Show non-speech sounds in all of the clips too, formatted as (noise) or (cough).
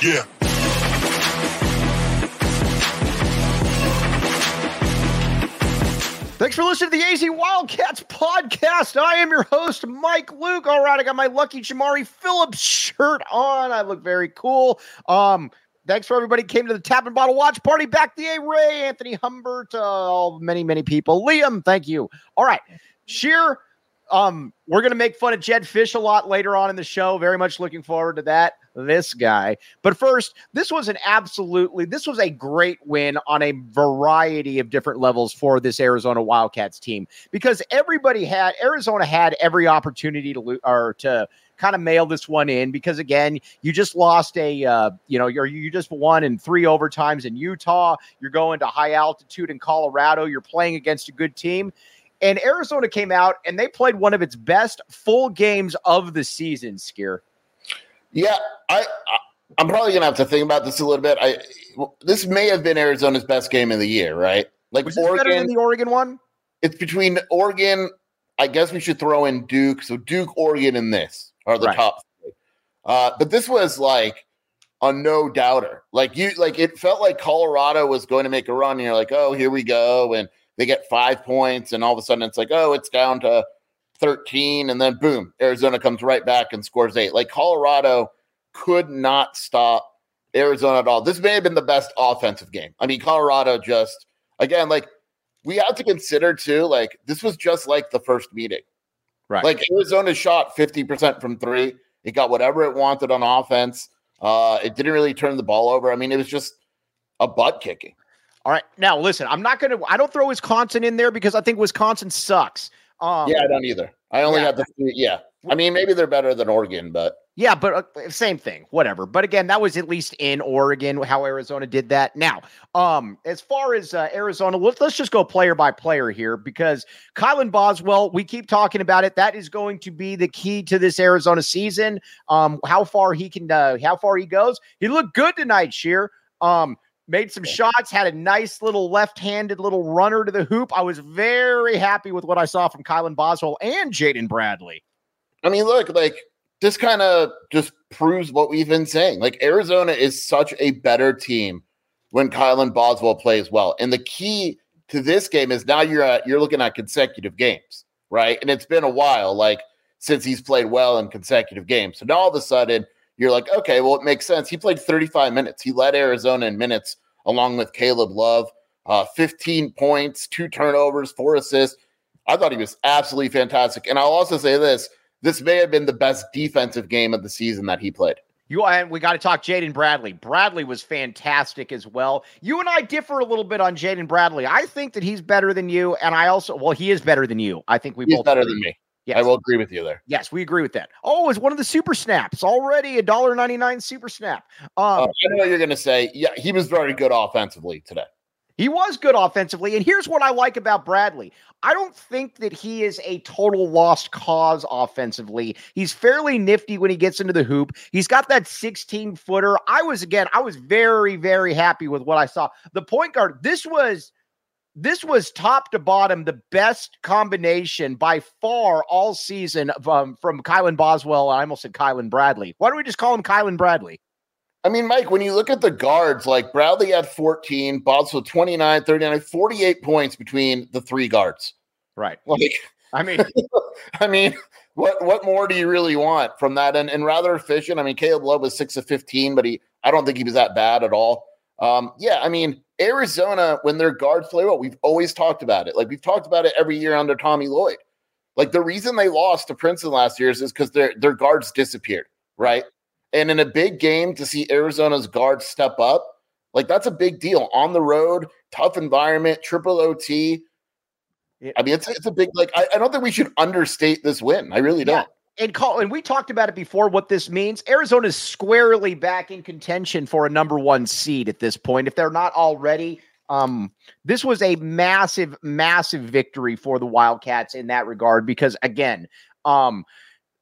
Yeah. Thanks for listening to the AZ Wildcats podcast. I am your host, Mike Luke. All right, I got my lucky Jamari Phillips shirt on. I look very cool. Um, thanks for everybody came to the Tap and Bottle Watch Party. Back the A Ray, Anthony Humbert, uh, all many, many people. Liam, thank you. All right. Scheer, um, we're gonna make fun of Jedd Fisch a lot later on in the show. Very much looking forward to that. This guy. But first, this was an absolutely this was a great win on a variety of different levels for this Arizona Wildcats team because everybody had Arizona had every opportunity to lo- or to kind of mail this one in because again you just lost a uh, you know you're you just won in three overtimes in Utah. You're going to high altitude in Colorado. You're playing against a good team. And Arizona came out and they played one of its best full games of the season Scheer Yeah, I, I I'm probably gonna have to think about this a little bit. I this may have been Arizona's best game of the year, right? Like was this better than Oregon, the Oregon one it's between Oregon. I guess we should throw in Duke. So Duke, Oregon, and this are the Right. top. Three. Uh, but this was like a no doubter. Like you, like it felt like Colorado was going to make a run. And you're like, oh, here we go, and they get five points, and all of a sudden it's like, oh, it's down to 13, and then boom, Arizona comes right back and scores eight. Like Colorado could not stop Arizona at all. This may have been the best offensive game. I mean, Colorado just again, like we have to consider too, like this was just like the first meeting. right Like Arizona shot 50% from three. It got whatever it wanted on offense. Uh, it didn't really turn the ball over. I mean, it was just a butt kicking. All right. Now listen, I'm not gonna I don't throw Wisconsin in there because I think Wisconsin sucks. Um yeah, I don't either. I only yeah. had the three. Yeah. I mean, maybe they're better than Oregon, but yeah, but uh, same thing, whatever. But again, that was at least in Oregon how Arizona did that. Now, um, as far as uh, Arizona, let's, let's just go player by player here because Kylan Boswell, we keep talking about it. That is going to be the key to this Arizona season. Um, how far he can, uh, how far he goes. He looked good tonight, Scheer. Um, made some shots, had a nice little left-handed little runner to the hoop. I was very happy with what I saw from Kylan Boswell and Jaden Bradley. I mean, look, like this kind of just proves what we've been saying. Like Arizona is such a better team when Kylan Boswell plays well. And the key to this game is now you're at you're looking at consecutive games, right? And it's been a while, like since he's played well in consecutive games. So now all of a sudden you're like, okay, well, it makes sense. He played 35 minutes. He led Arizona in minutes along with Caleb Love. Uh, 15 points, two turnovers, four assists. I thought he was absolutely fantastic. And I'll also say this this may have been the best defensive game of the season that he played. You and we got to talk Jaden Bradley. Bradley was fantastic as well. You and I differ a little bit on Jaden Bradley. I think that he's better than you, and I also well, he is better than you. I think we He's both better agree. than me. Yes. I will agree with you there. Yes, we agree with that. Oh, it's one of the super snaps already. A dollar ninety nine super snap. Um, Uh, I know what you're going to say. Yeah, he was very good offensively today. He was good offensively. And here's what I like about Bradley I don't think that he is a total lost cause offensively. He's fairly nifty when he gets into the hoop. He's got that 16 footer. I was, again, I was very, very happy with what I saw. The point guard, this was. This was top to bottom the best combination by far all season from, um, from Kylan Boswell. I almost said Kylan Bradley. Why don't we just call him Kylan Bradley? I mean, Mike, when you look at the guards, like Bradley had 14, Boswell 29, 39, 48 points between the three guards. Right. Like, I mean, (laughs) I mean, what what more do you really want from that? And and rather efficient. I mean, Caleb Love was six of 15, but he I don't think he was that bad at all. Um, yeah, I mean, Arizona, when their guards play well, we've always talked about it. Like we've talked about it every year under Tommy Lloyd. Like the reason they lost to Princeton last year is because their their guards disappeared, right? And in a big game to see Arizona's guards step up, like that's a big deal on the road, tough environment, triple OT. Yeah. I mean, it's it's a big like. I, I don't think we should understate this win. I really don't. And call and we talked about it before what this means. Arizona's squarely back in contention for a number one seed at this point. If they're not already um this was a massive massive victory for the wildcats in that regard because again um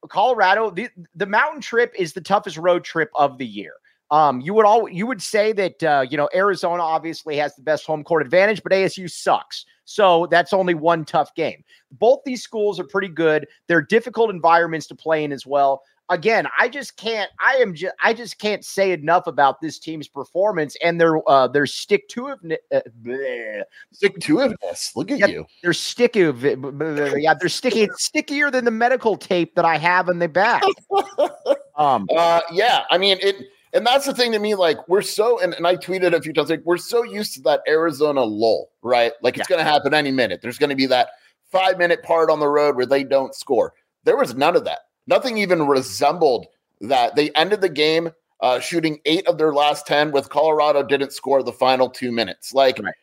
colorado the, the mountain trip is the toughest road trip of the year. Um you would all you would say that uh you know arizona obviously has the best home court advantage but asu sucks so that's only one tough game both these schools are pretty good. They're difficult environments to play in as well. again, I just can't. I am just. I just can't say enough about this team's performance and their uh, their stick to it. Uh, stick to it. Look at you. They're sticky. Yeah, they're sticky. It's stickier than the medical tape that I have in the back. (laughs) um. Uh. Yeah. I mean it. And that's the thing to me. Like we're so, and, and I tweeted a few times. Like we're so used to that Arizona lull, right? Like it's yeah. going to happen any minute. There's going to be that five minute part on the road where they don't score. There was none of that. Nothing even resembled that. They ended the game uh, shooting eight of their last 10 with Colorado didn't score the final two minutes. Like right.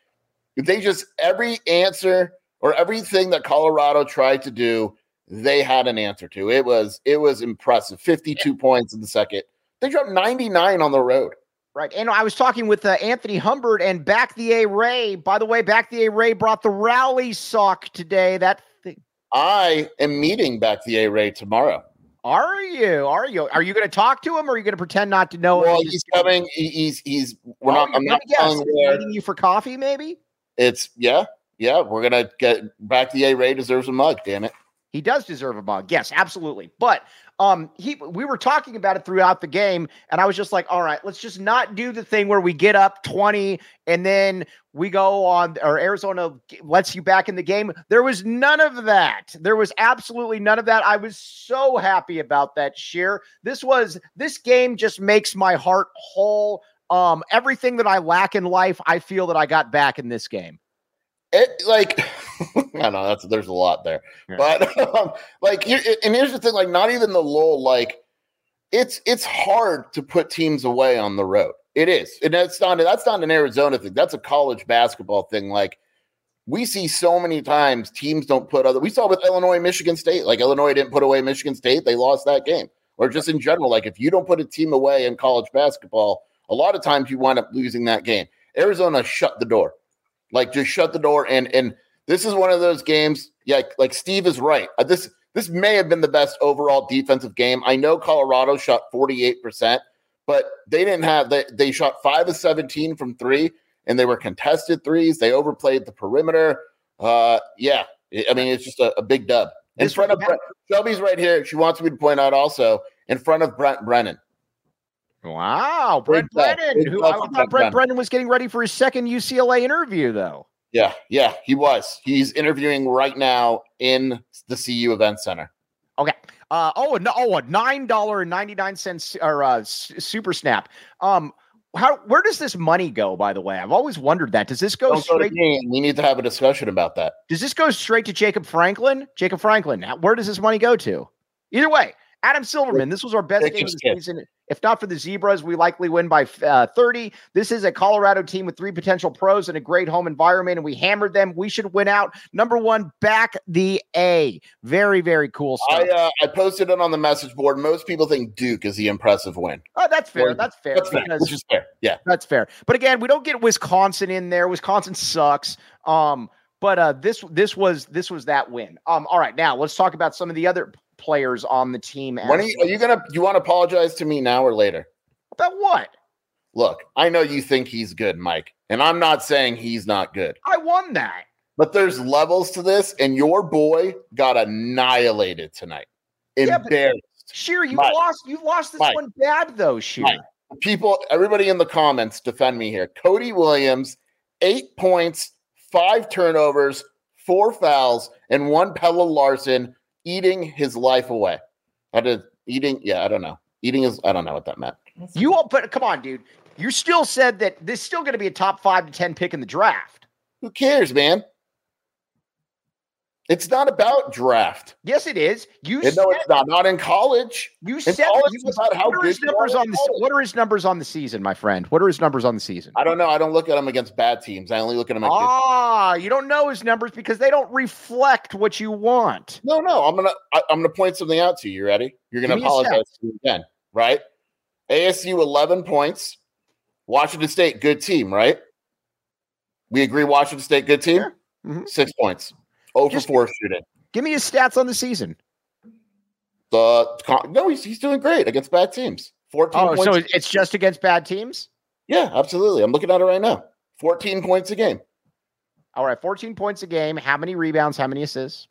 they just, every answer or everything that Colorado tried to do, they had an answer to. It was, it was impressive. 52 yeah. points in the second. They dropped 99 on the road. Right. And I was talking with uh, Anthony Humbert and Back the A Ray. By the way, Back the A Ray brought the rally sock today. That thing. I am meeting Back the A Ray tomorrow. Are you? Are you? Are you going to talk to him, or are you going to pretend not to know? Well, he's coming. He's he's. We're oh, not. I'm not telling Meeting you for coffee, maybe. It's yeah, yeah. We're gonna get back. The A Ray deserves a mug. Damn it. He does deserve a mug. Yes, absolutely. But um, he we were talking about it throughout the game, and I was just like, all right, let's just not do the thing where we get up 20 and then we go on or Arizona lets you back in the game. There was none of that. There was absolutely none of that. I was so happy about that share. This was this game just makes my heart whole. Um, everything that I lack in life, I feel that I got back in this game. It like (laughs) I know that's there's a lot there, yeah. but (laughs) um, like and here's the thing: like not even the lull, like it's it's hard to put teams away on the road. It is, and that's not that's not an Arizona thing. That's a college basketball thing. Like we see so many times teams don't put other. We saw with Illinois, Michigan State. Like Illinois didn't put away Michigan State, they lost that game. Or just in general, like if you don't put a team away in college basketball, a lot of times you wind up losing that game. Arizona shut the door. Like just shut the door. And and this is one of those games. Yeah, like Steve is right. Uh, this this may have been the best overall defensive game. I know Colorado shot 48%, but they didn't have they they shot 5 of 17 from 3 and they were contested threes. They overplayed the perimeter. Uh yeah, I mean it's just a, a big dub. In front of Brent, Shelby's right here. She wants me to point out also in front of Brent Brennan. Wow, Brent Brennan. Who, I thought Brent Brennan was getting ready for his second UCLA interview, though. Yeah, yeah, he was. He's interviewing right now in the CU Event Center. Okay. Uh, oh, no, oh, a nine dollar and ninety nine cents or uh, super snap. Um, how where does this money go? By the way, I've always wondered that. Does this go Don't straight? Go we need to have a discussion about that. Does this go straight to Jacob Franklin? Jacob Franklin. Where does this money go to? Either way, Adam Silverman. This was our best game of the season. If not for the Zebras, we likely win by uh, 30. This is a Colorado team with three potential pros and a great home environment, and we hammered them. We should win out. Number one, back the A. Very, very cool stuff. I, uh, I posted it on the message board. Most people think Duke is the impressive win. Oh, that's fair. That's fair. That's fair. Which is fair. Yeah. That's fair. But again, we don't get Wisconsin in there. Wisconsin sucks. Um, but uh, this this was this was that win. Um, all right, now let's talk about some of the other players on the team. When are you, are you gonna? You want to apologize to me now or later? About what? Look, I know you think he's good, Mike, and I'm not saying he's not good. I won that. But there's levels to this, and your boy got annihilated tonight. Embarrassed. Yeah, Scheer, you Mike. lost. You lost this Mike. one bad though, Scheer. Mike. People, everybody in the comments, defend me here. Cody Williams, eight points, five turnovers, four fouls, and one Pelle Larsson eating his life away. I did eating. Yeah, I don't know. Eating is. I don't know what that meant. You all, but come on, dude. You still said that this is still going to be a top five to ten pick in the draft. Who cares, man? It's not about draft. Yes, it is. You no, it's not. Not in college. You in said college you, about how good numbers on the what are his numbers on the season, my friend? What are his numbers on the season? I don't know. I don't look at him against bad teams. I only look at him. Ah, you don't know his numbers because they don't reflect what you want. No, no. I'm gonna I, am gonna point something out to you. You ready? You're gonna apologize to me again, right? ASU 11 points. Washington State, good team, right? We agree. Washington State, good team. Sure. Mm-hmm. Six points. Oh for four shooting. Give me his stats on the season. The no, he's he's doing great against bad teams. Fourteen. Oh, so it's just against bad teams. Yeah, absolutely. I'm looking at it right now. Fourteen points a game. All right, 14 points a game. How many rebounds? How many assists?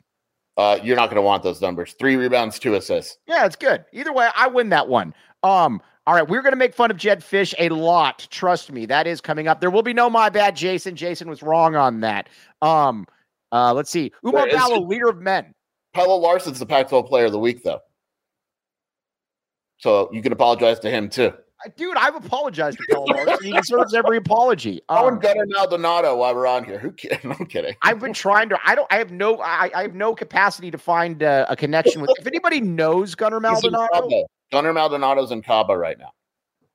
uh, you're not going to want those numbers. Three rebounds, two assists. Yeah, it's good. Either way, I win that one. Um, all right, we're going to make fun of Jedd Fisch a lot. Trust me, that is coming up. There will be no my bad, Jason. Jason was wrong on that. Um, uh, let's see. Oumar Ballo, leader of men. Pelle Larsson's the Pac-12 Player of the Week, though. So you can apologize to him too. Dude, I've apologized to Pelle (laughs) Larsson. he deserves every apology. Um, and Gunnar Maldonado while we're on here. Who kidding? (laughs) I'm kidding. I've been trying to. I don't. I have no. I, I have no capacity to find uh, a connection with. If anybody knows Gunnar Maldonado, Gunnar Maldonado's in Cabo right now.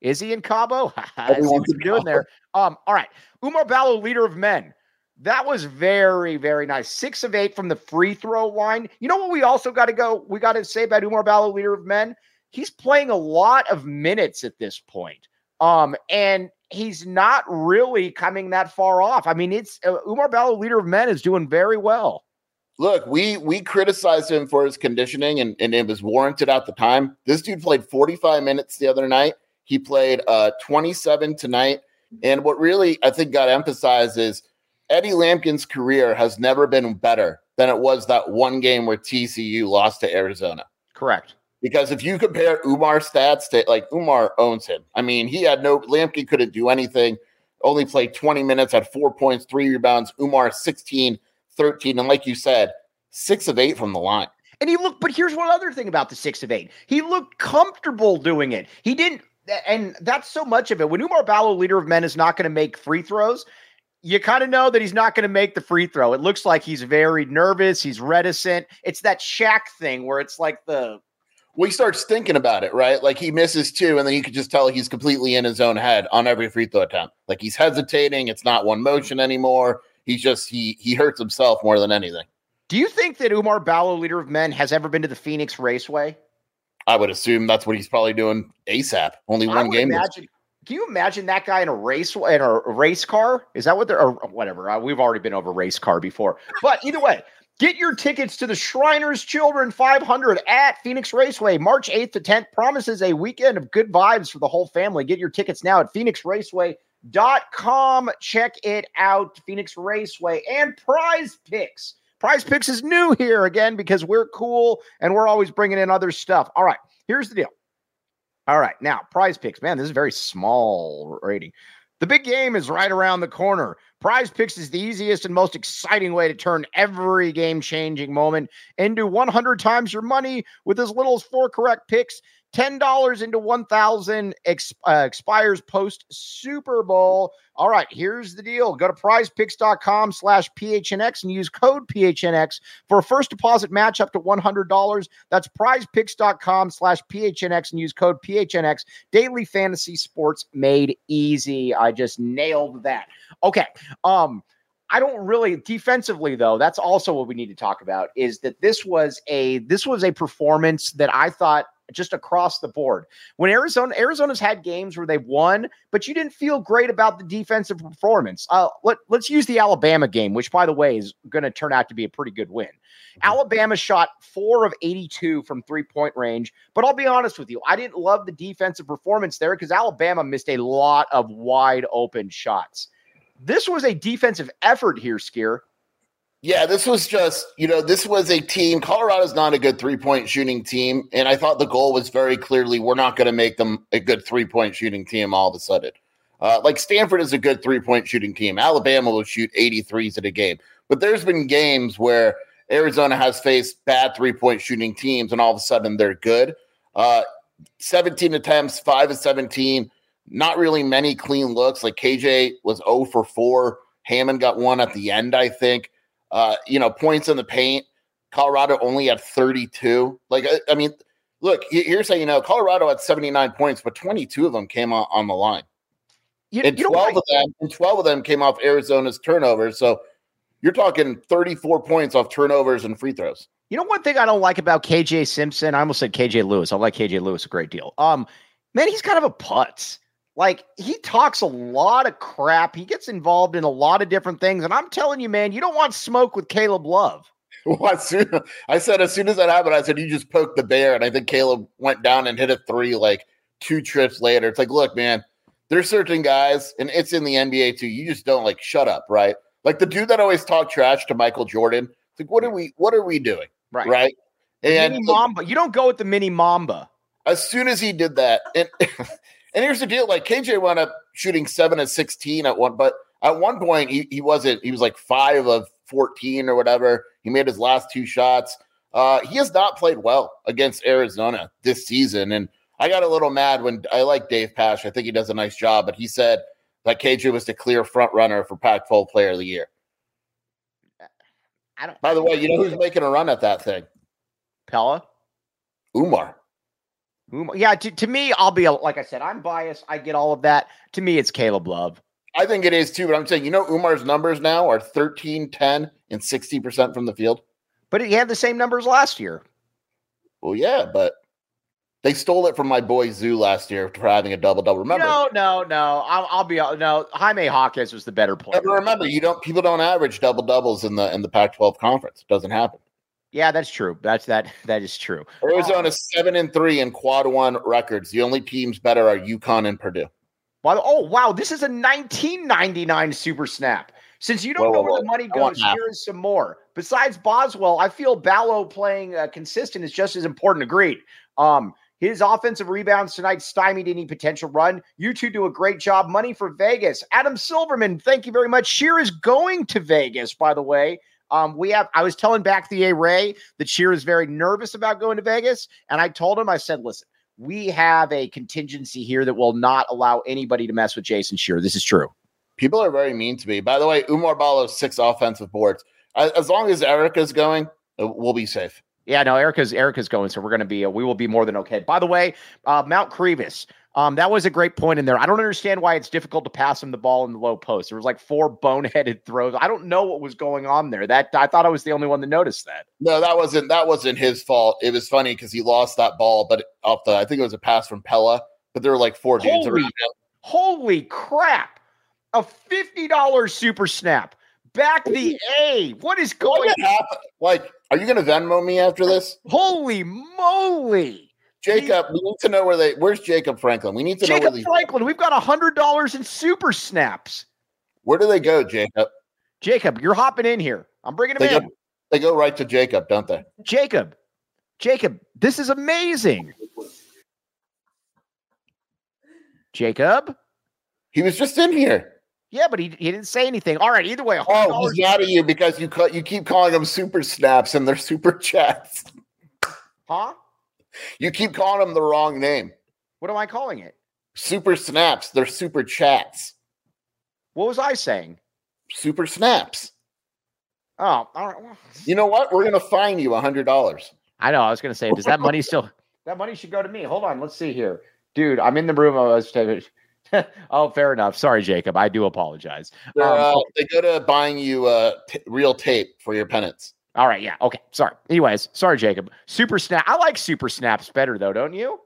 Is he in Cabo? (laughs) I see what you're doing there. Um. All right. Oumar Ballo, leader of men. That was very, very nice. Six of eight from the free throw line. You know what? We also got to go. We got to say about Oumar Ballo, leader of men he's playing a lot of minutes at this point. Um, and he's not really coming that far off. I mean, it's uh, Oumar Ballo, leader of men, is doing very well. Look, we we criticized him for his conditioning, and, and it was warranted at the time. This dude played 45 minutes the other night. He played uh 27 tonight. And what really I think got emphasized is Eddie Lampkin's career has never been better than it was that one game where TCU lost to Arizona. Correct. Because if you compare Oumar's stats to like Oumar owns him. I mean, he had no Lampkin couldn't do anything, only played 20 minutes, had four points, three rebounds. Oumar 16, 13. And like you said, six of eight from the line. And he looked, but here's one other thing about the six of eight. He looked comfortable doing it. He didn't, and that's so much of it. When Oumar Ballo, leader of men, is not going to make free throws, you kind of know that he's not going to make the free throw. It looks like he's very nervous. He's reticent. It's that Shaq thing where it's like the well, he starts thinking about it, right? Like he misses two, and then you could just tell he's completely in his own head on every free throw attempt. Like he's hesitating. It's not one motion anymore. He's just he he hurts himself more than anything. Do you think that Oumar Ballo, leader of men, has ever been to the Phoenix Raceway? I would assume that's what he's probably doing ASAP. Only one game. Imagine, can you imagine that guy in a race in a race car? Is that what they're or whatever? Uh, we've already been over race car before, but either way, Get your tickets to the Shriners Children 500 at Phoenix Raceway, March 8th to 10th. Promises a weekend of good vibes for the whole family. Get your tickets now at phoenixraceway.com. Check it out, Phoenix Raceway and Prize Picks. Prize Picks is new here again because we're cool and we're always bringing in other stuff. All right, here's the deal. All right, now Prize Picks, man, this is very small rating. The big game is right around the corner. Prize Picks is the easiest and most exciting way to turn every game changing moment into 100 times your money with as little as four correct picks. $10 into 1000 exp- uh, expires post Super Bowl. All right, here's the deal. Go to prizepicks.com slash PHNX and use code PHNX for a first deposit match up to $100. That's prizepicks.com slash PHNX and use code PHNX. Daily fantasy sports made easy. I just nailed that. Okay. Um, I don't really defensively though. That's also what we need to talk about is that this was a this was a performance that I thought just across the board. When Arizona Arizona's had games where they've won, but you didn't feel great about the defensive performance. Uh, let, let's use the Alabama game, which by the way is going to turn out to be a pretty good win. Mm-hmm. Alabama shot 4 of 82 from three-point range, but I'll be honest with you, I didn't love the defensive performance there cuz Alabama missed a lot of wide open shots. This was a defensive effort here, Scheer. Yeah, this was just, you know, this was a team. Colorado's not a good three point shooting team. And I thought the goal was very clearly we're not going to make them a good three point shooting team all of a sudden. Uh, like Stanford is a good three point shooting team. Alabama will shoot 83s at a game. But there's been games where Arizona has faced bad three point shooting teams and all of a sudden they're good. Uh, 17 attempts, 5 of 17, not really many clean looks. Like KJ was 0 for 4. Hammond got one at the end, I think. Uh, you know, points in the paint. Colorado only had 32. Like, I, I mean, look, here's how you know Colorado had 79 points, but 22 of them came on, on the line. You, and 12 of them, and 12 of them came off Arizona's turnovers. So you're talking 34 points off turnovers and free throws. You know one thing I don't like about KJ Simpson? I almost said KJ Lewis. I like KJ Lewis a great deal. Um, man, he's kind of a putz. Like he talks a lot of crap. He gets involved in a lot of different things. And I'm telling you, man, you don't want smoke with Caleb Love. (laughs) Well, soon, I said as soon as that happened, I said you just poked the bear, and I think Caleb went down and hit a three like two trips later. It's like, look, man, there's certain guys, and it's in the NBA too. You just don't like shut up, right? Like the dude that always talked trash to Michael Jordan. It's like, what are we? What are we doing? Right. right? And mini Mamba. You don't go with the mini Mamba. as soon as he did that, and (laughs) and here's the deal: like KJ wound up shooting seven of sixteen at one, but at one point he, he wasn't. He was like five of fourteen or whatever. He made his last two shots. Uh, he has not played well against Arizona this season, and I got a little mad when I like Dave Pasch. I think he does a nice job, but he said that KJ was the clear front runner for Pac-12 Player of the Year. I don't. By the way, you know who's (laughs) making a run at that thing? Pelle. Oumar. Yeah, to, to me, I'll be like I said, I'm biased. I get all of that. To me, it's Caleb Love. I think it is too, but I'm saying, you know, Oumar's numbers now are 13, 10, and 60% from the field. But he had the same numbers last year. Well, yeah, but they stole it from my boy Zoo last year for having a double double. Remember, No, no, no. I'll, I'll be uh, no. Jaime Jaquez was the better player. remember, remember, you don't people don't average double doubles in the in the Pac-12 conference. It doesn't happen. Yeah, that's true. That's that. (laughs) That is true. Arizona seven and three in quad one records. The only teams better are UConn and Purdue. By the, oh wow, this is a 1999 Super Snap. Since you don't Whoa, know whoa, where the money goes, here is some more. Besides Boswell, I feel Ballo playing uh, consistent is just as important. Agreed. Um, his offensive rebounds tonight stymied any potential run. You two do a great job. Money for Vegas. Adam Silverman, thank you very much. Scheer is going to Vegas, by the way. Um, we have. I was telling back the A Ray that Scheer is very nervous about going to Vegas, and I told him, I said, listen, we have a contingency here that will not allow anybody to mess with Jason Scheer. This is true. People are very mean to me. By the way, Oumar Ballo's six offensive boards. As, as long as Erica's going, uh, we'll be safe. Yeah, no, Erica's Erica's going, so we're going to be. Uh, we will be more than okay. By the way, uh, Mount Krivas. Um, that was a great point in there. I don't understand why it's difficult to pass him the ball in the low post. There was like four boneheaded (laughs) throws. I don't know what was going on there. That I thought I was the only one that noticed that. No, that wasn't that wasn't his fault. It was funny because he lost that ball, but off the I think it was a pass from Pelle, but there were like four dudes Holy- around him. Holy crap! A fifty dollars super snap. Back the A. What is going? What happened? Like, are you gonna Venmo me after this? Holy moly! Jacob, we need to know where they where's Jacob Franklin? We need to know Jacob where these Franklin, we've got a hundred dollars in super snaps. where do they go, Jacob? Jacob, you're hopping in here. I'm bringing them They in. go, they go right to Jacob, don't they? Jacob, Jacob, this is amazing. Jacob, He was just in here. yeah, but he, he didn't say anything. All right, either way, Oh, $100 he's mad at you because you you keep calling them super snaps and they're (laughs) super chats. huh? (laughs) You keep calling them the wrong name. What am I calling it? Super snaps, they're super chats. What was I saying? Super snaps. Oh, all right. well, You know what? We're gonna fine you a hundred dollars. I know. I was going to say, does that money still? (laughs) That money should go to me. Hold on. Let's see here, dude. I'm in the room. I was. (laughs) oh, fair enough. Sorry, Jacob. I do apologize. Um, Uh, they go to buying you uh, t- real tape for your penance. All right. Yeah. Okay. Sorry. Anyways, sorry, Jacob. Super snap. I like super snaps better though, don't you?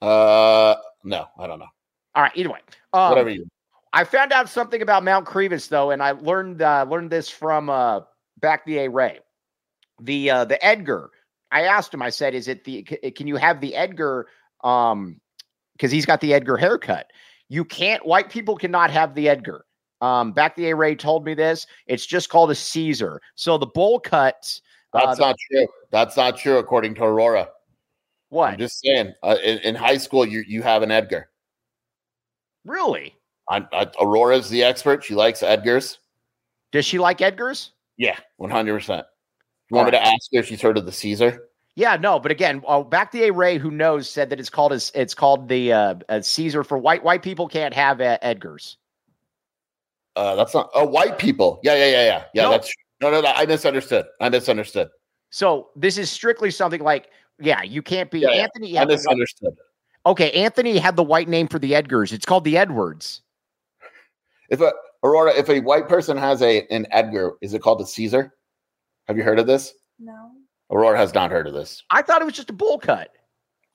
Uh, no, I don't know. All right. Either way, um, Whatever you. I found out something about Mount Krivas though, and I learned uh, learned this from uh, back the A Ray. The uh, the Edgar. I asked him. I said, "Is it the? c- Can you have the Edgar? Um, because he's got the Edgar haircut. You can't. White people cannot have the Edgar. Um, back the A Ray told me this. It's just called a Caesar. So the bowl cut. Uh, That's not true. That's not true according to Aurora. what? I'm just saying. Uh, in, in high school, you you have an Edgar. really? I, I, Aurora's the expert. She likes Edgars. Does she like Edgars? Yeah, one hundred percent. You want me to ask her if she's heard of the Caesar? Yeah, no, but again, oh, back the A Ray, who knows, said that it's called as it's called the uh, uh, Caesar for white white people can't have uh, Edgars. Uh, that's not. Oh, white people. Yeah, yeah, yeah, yeah. Yeah, No. that's no, no, no. I misunderstood. I misunderstood. So this is strictly something like, yeah, you can't be Yeah, yeah. Anthony. I had the misunderstood. okay, Anthony had the white name for the Edgars. It's called the Edwards. If a Aurora, if a white person has a an Edgar, is it called a Caesar? Have you heard of this? No, Aurora has not heard of this. I thought it was just a bull cut.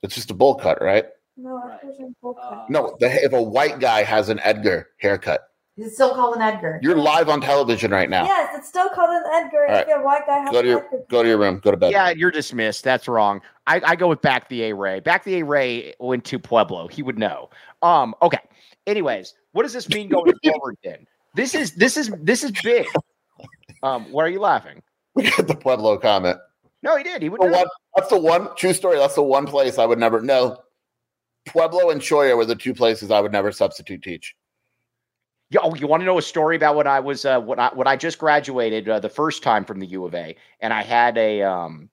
It's just a bull cut, right? no, I thought it was a bowl cut. No, the, if a white guy has an Edgar haircut, It's still called an Edgar. you're live on television right now. Yes, it's still called an Edgar. All If white guy, Go to your Edgar. go to your room. Go to bed. Yeah, you're dismissed. That's wrong. I, I go with back the A Ray. Back the A Ray went to Pueblo. He would know. Um. Okay. Anyways, what does this mean going (laughs) forward? Then this is this is this is big. Um. Why are you laughing? We got the Pueblo comment. No, he did. He would. The never- one, that's the one true story. That's the one place I would never know. Pueblo and Cholla were the two places I would never substitute teach. Oh, you want to know a story about what I was uh, what I what I just graduated uh, the first time from the U of A, and I had a um,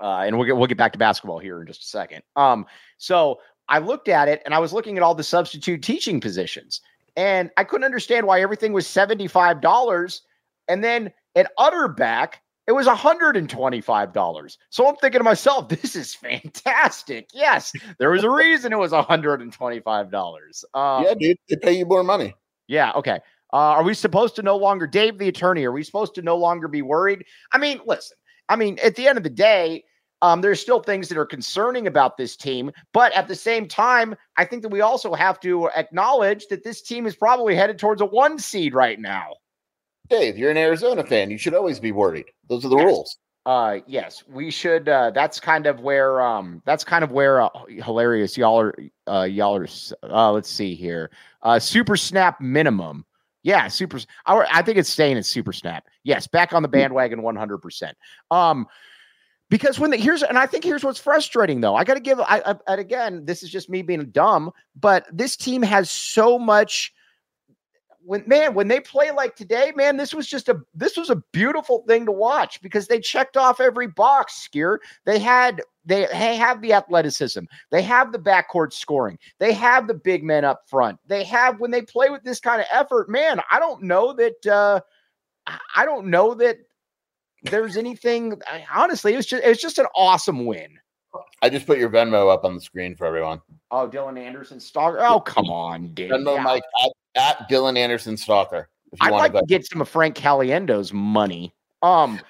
uh, and we'll get we'll get back to basketball here in just a second. Um, so I looked at it and I was looking at all the substitute teaching positions, and I couldn't understand why everything was seventy five dollars, and then at Utterback it was hundred and twenty five dollars. So I'm thinking to myself, (laughs) this is fantastic. Yes, there was a reason it was hundred and twenty five dollars. Um, yeah, dude, they pay you more money. Yeah. Okay. Uh, are we supposed to no longer, Dave, the attorney? Are we supposed to no longer be worried? I mean, listen. I mean, at the end of the day, um, there's still things that are concerning about this team, but at the same time, I think that we also have to acknowledge that this team is probably headed towards a one seed right now. Dave, you're an Arizona fan. You should always be worried. Those are the rules. Uh, yes, we should. Uh, that's kind of where. Um, that's kind of where. Uh, hilarious, y'all are. Uh, y'all are. Uh, let's see here. Uh, super snap minimum. Yeah, super. i think it's staying at super snap. Yes, back on the bandwagon, one hundred percent. Um, because when the here's and I think here's what's frustrating though. I got to give. I, I and again, this is just me being dumb, but this team has so much when man when they play like today man this was just a this was a beautiful thing to watch because they checked off every box skier they had they, they have the athleticism. They have the backcourt scoring. They have the big men up front. They have when they play with this kind of effort man i don't know that uh I- don't know that there's anything honestly it was just it's just an awesome win I just put your Venmo up on the screen for everyone. oh dylan anderson stalker oh come on dude Venmo Yeah. Mike at, at Dylan Anderson Stalker. If you I'd want like to to get some of Frank Caliendo's money. Um,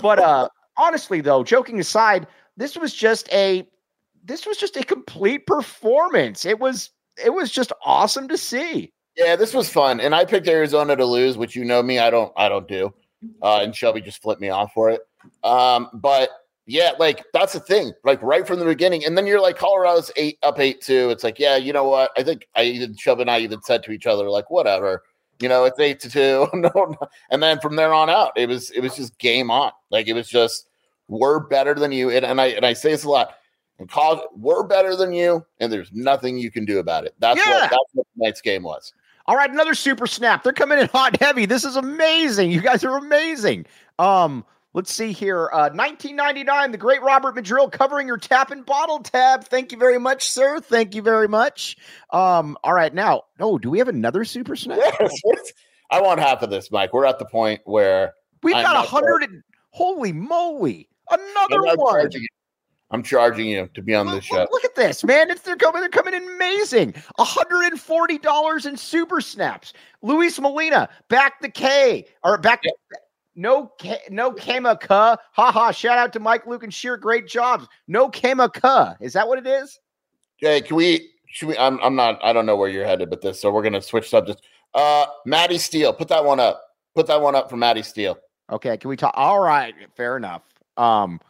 but uh (laughs) honestly though, joking aside, this was just a this was just a complete performance. It was it was just awesome to see. Yeah, this was fun, and I picked Arizona to lose, which you know me, I don't, I don't do. Uh, and Shelby just flipped me off for it. Um, but yeah, like that's the thing, like right from the beginning, and then you're like Colorado's eight up eight two. It's like, yeah, you know what? I think I even Shelby and I even said to each other, like, whatever, you know, it's eight to two. (laughs) no, no. and then from there on out, it was it was just game on. Like it was just we're better than you, and, and I and I say this a lot. And college, we're better than you, and there's nothing you can do about it. That's Yeah. what that's what tonight's game was. All right, another super snap. They're coming in hot and heavy. This is amazing. You guys are amazing. Um, let's see here. Uh, 1999, the great Robert Madrill covering your tap and bottle tab. Thank you very much, sir. Thank you very much. Um, all right, now, oh, do we have another super snap? Yes. I want half of this, Mike. We're at the point where We've I'm got a hundred. and Holy moly! Another I'm, one. charging. I'm charging you to be on Look, this show. look- look at this, man! It's they're coming. They're coming in amazing. hundred and forty dollars in super snaps. Luis Molina back the K or back. No, no Kama Ka. Ha ha! Shout out to Mike, Luke, and Scheer. Great jobs. No Kama Ka. Is that what it is? Hey, can we? Should we? I'm. I'm not. I don't know where you're headed with this, so we're gonna switch subjects. Uh, Maddie Steele, put that one up. Put that one up for Maddie Steele. Okay, can we talk? All right, fair enough. Um,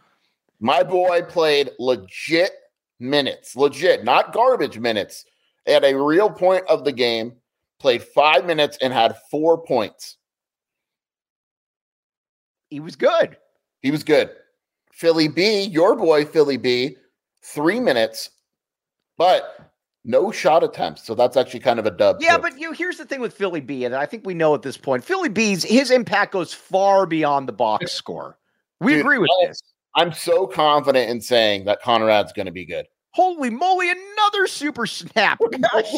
My boy played legit minutes, legit, not garbage minutes. At a real point of the game, played five minutes and had four points. He was good. He was good. Philly B, your boy Philly B, three minutes, but no shot attempts. So that's actually kind of a dub. Yeah, too. but you here's the thing with Philly B, and I think we know at this point, Philly B's his impact goes far beyond the box score. We Dude, agree with I- this. I'm so confident in saying that Conrad's going to be good. Holy moly, another super snap. (laughs) Gosh,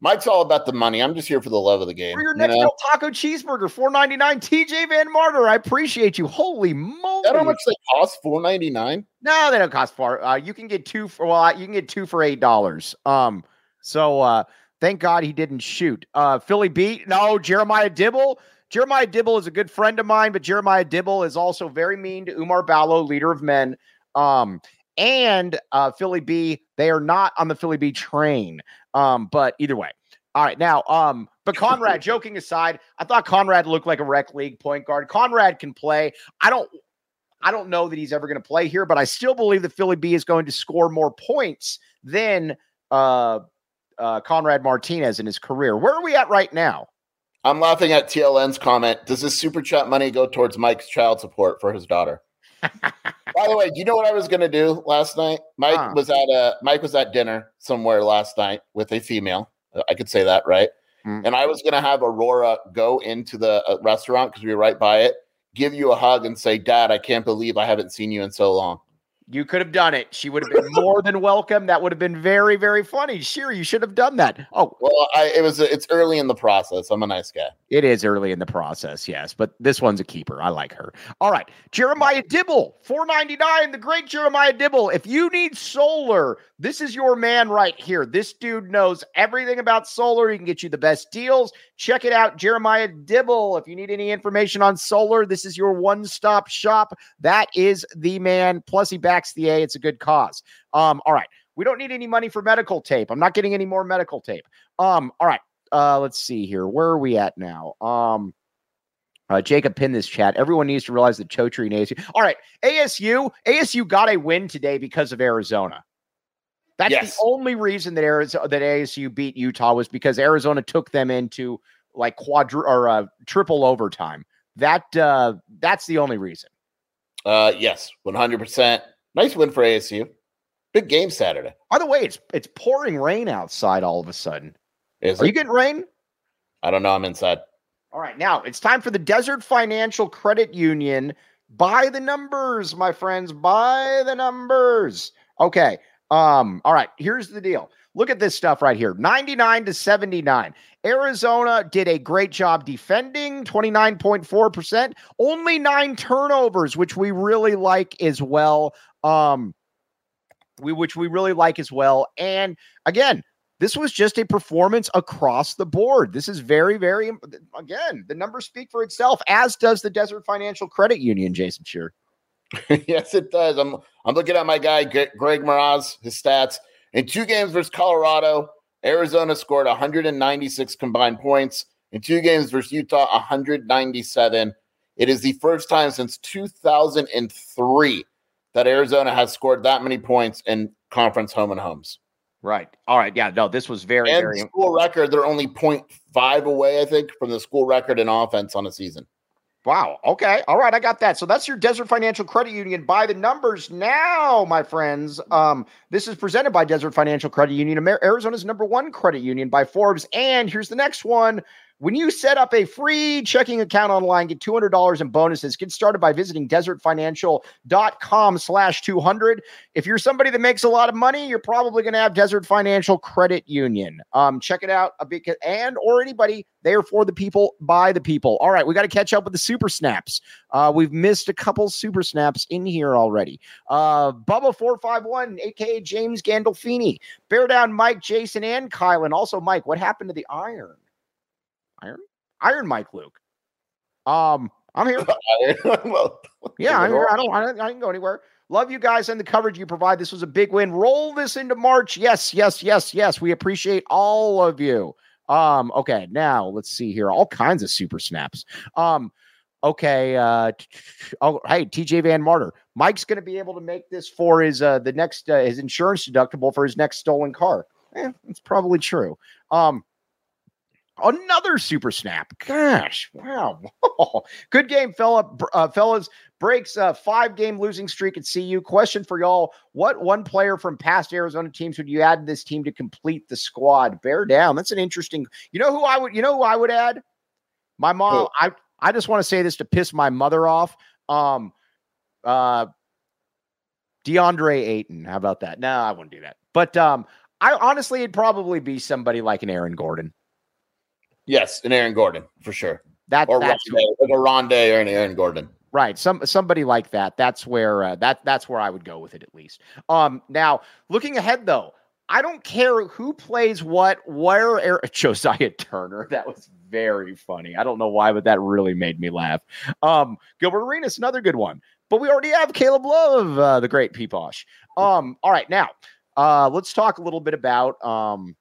Mike's all about the money. I'm just here for the love of the game. for your you next know? Del Taco cheeseburger, four ninety nine. TJ Van Martyr, I appreciate you. Holy moly! That how much they cost? Four ninety nine. No, they don't cost far. Uh, you can get two for well, you can get two for eight dollars. Um, so uh, thank God he didn't shoot. Uh, Philly beat no Jeremiah Dibble. Jeremiah Dibble is a good friend of mine, but Jeremiah Dibble is also very mean to Oumar Ballo, leader of men. Um, and uh, Philly B, they are not on the Philly B train. Um, but either way. All right, now, um, but Conrad, (laughs) joking aside, I thought Conrad looked like a rec league point guard. Conrad can play. I don't I don't know that he's ever going to play here, but I still believe that Philly B is going to score more points than uh, uh, Conrad Martinez in his career. Where are we at right now? I'm laughing at TLN's comment. Does this super chat money go towards Mike's child support for his daughter? By the way, do you know what I was gonna do last night? Mike Huh. was at a Mike was at dinner somewhere last night with a female. I could say that, right? Hmm. And I was gonna have Aurora go into the uh, restaurant because we were right by it, give you a hug and say, "Dad, I can't believe I haven't seen you in so long." You could have done it. She would have been more than welcome. That would have been very, very funny. Sure, you should have done that. Oh, Well, I it was it's early in the process. I'm a nice guy. it is early in the process, yes, but this one's a keeper. I like her. All right, Jeremiah Dibble, four ninety nine. The great Jeremiah Dibble. If you need solar, this is your man right here. This dude knows everything about solar. He can get you the best deals. Check it out, Jeremiah Dibble. If you need any information on solar, this is your one stop shop. That is the man. Plus, he backs the A. It's a good cause. Um, all right. We don't need any money for medical tape. I'm not getting any more medical tape. Um, all right. Uh, let's see here. Where are we at now? Um, uh, Jacob pinned this chat. Everyone needs to realize that Chotri and ASU. All right, ASU. ASU got a win today because of Arizona. That's Yes. the only reason that Arizona that ASU beat Utah was because Arizona took them into like quadru or uh, triple overtime. That uh, that's the only reason. Uh, yes, 100. percent Nice win for ASU. Big game Saturday. By the way, it's it's pouring rain outside all of a sudden. Is Are it? you getting rain? I don't know. I'm inside. All right, now it's time for the Desert Financial Credit Union. Buy the numbers, my friends. Buy the numbers. Okay. Um, all right, here's the deal. Look at this stuff right here. 99 to 79. Arizona did a great job defending, 29.4%. Only 9 turnovers, which we really like as well. Um we which we really like as well. And again, this was just a performance across the board. This is very, very again, the numbers speak for itself, as does the Desert Financial Credit Union, Jason Scheer. (laughs) yes, it does. I'm I'm looking at my guy Greg Mraz, his stats in two games versus Colorado. Arizona scored 196 combined points. In two games versus Utah, 197. It is the first time since 2003 that Arizona has scored that many points in conference home and homes. Right. All right. Yeah. No, this was very, And very school record, they're only 0.5 away, I think, from the school record in offense on a season. Wow. Okay. All right. I got that. So that's your Desert Financial Credit Union. By the numbers now, my friends. Um, this is presented by Desert Financial Credit Union, Amer- Arizona's number one credit union by Forbes. And here's the next one. When you set up a free checking account online, get $200 in bonuses. Get started by visiting desertfinancial.com slash 200. If you're somebody that makes a lot of money, you're probably going to have Desert Financial Credit Union. Um, check it out. A big and or anybody. They are for the people, by the people. All right, we got to catch up with the super snaps. Uh, we've missed a couple super snaps in here already. Uh, Bubba451, aka James Gandolfini, Bear Down Mike, Jason, and Kylan. Also, Mike, what happened to the iron? Iron? Iron Mike Luke. Um, I'm here. (laughs) well, Yeah, I'm here. I don't, I (laughs) don't I can go anywhere. Love you guys and the coverage you provide. This was a big win. Roll this into March. Yes, yes, yes, yes. We appreciate all of you. Um, okay, now let's see here. All kinds of super snaps. Um, okay, uh oh hey, TJ Van Martyr. Mike's gonna be able to make this for his uh the next uh, his insurance deductible for his next stolen car. Eh, it's probably true. Um Another super snap. Gosh, wow. (laughs) Good game, fella, uh, fellas. Breaks a five game losing streak at CU. Question for y'all What one player from past Arizona teams would you add to this team to complete the squad? Bear down. That's an interesting. You know who I would, you know who I would add? My mom. I, I just want to say this to piss my mother off. Um, uh, DeAndre Ayton. How about that? No, I wouldn't do that. But um, I honestly, it'd probably be somebody like an Aaron Gordon. Yes, an Aaron Gordon for sure. That Or that's Rondae, a Rondae or an Aaron Gordon. right. Some somebody like that. That's where uh, that that's where I would go with it at least. Um, now looking ahead though, I don't care who plays what. Where Air- (laughs) Josiah Turner. That was very funny. I don't know why, but that really made me laugh. Um, Gilbert Arenas, another good one. But we already have Caleb Love, uh, the great Peeposh. Um, all right, now uh, let's talk a little bit about um,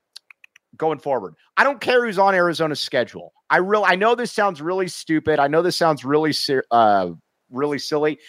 going forward. I don't care who's on Arizona's schedule. I real I know this sounds really stupid. I know this sounds really uh really silly.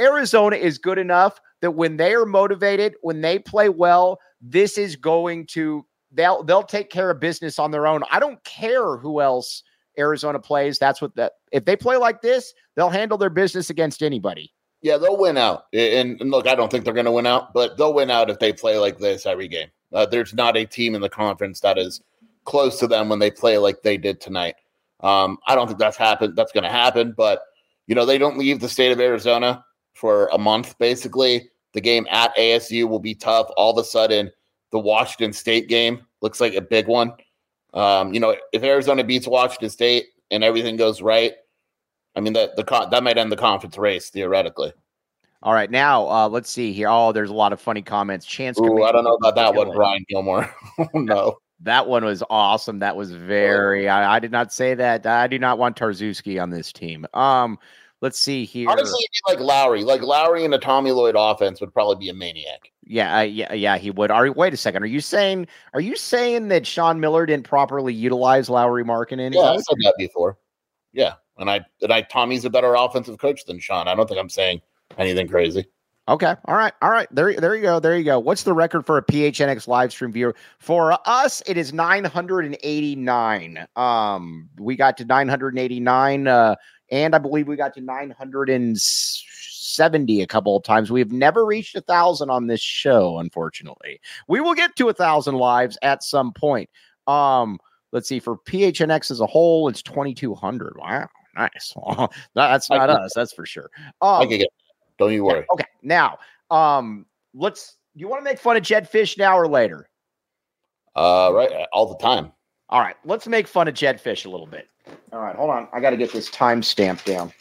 Arizona is good enough that when they are motivated, when they play well, this is going to they'll they'll take care of business on their own. I don't care who else Arizona plays. That's what that if they play like this, they'll handle their business against anybody. Yeah, they'll win out. And, and look, I don't think they're going to win out, but they'll win out if they play like this every game. Uh, there's not a team in the conference that is close to them when they play like they did tonight. Um, I don't think that's happened. That's going to happen, but you know they don't leave the state of Arizona for a month. Basically, the game at ASU will be tough. All of a sudden, the Washington State game looks like a big one. Um, you know, if Arizona beats Washington State and everything goes right, I mean that the that might end the conference race theoretically. All right, now uh, let's see here. Oh, there's a lot of funny comments. Chance, Ooh, I don't know about that one, Brian Gilmore. (laughs) oh, no, that one was awesome. That was very. I, I, did not say that. I do not want Tarczewski on this team. Um, let's see here. Honestly, like Lauri, like Lauri in a Tommy Lloyd offense would probably be a maniac. Yeah, uh, yeah, yeah. He would. Are wait a second? Are you saying? Are you saying that Sean Miller didn't properly utilize Lauri Markkanen? Yeah, I said that before. Yeah, and I and I Tommy's a better offensive coach than Sean. I don't think I'm saying anything crazy. Okay. All right. All right. There, there you go. There you go. What's the record for a PHNX live stream viewer? For us, it is 989. Um, we got to 989, uh, and I believe we got to 970 a couple of times. We have never reached a thousand on this show, unfortunately. We will get to a thousand lives at some point. Um, let's see, for PHNX as a whole, it's 2200. Wow. Nice. (laughs) that's not us, that's for sure. Um, I can don't you worry. okay. Now, um, let's. You want to make fun of Jedd Fisch now or later? Uh, right, uh, all the time. All right, let's make fun of Jedd Fisch a little bit. All right, hold on. I got to get this time stamp down.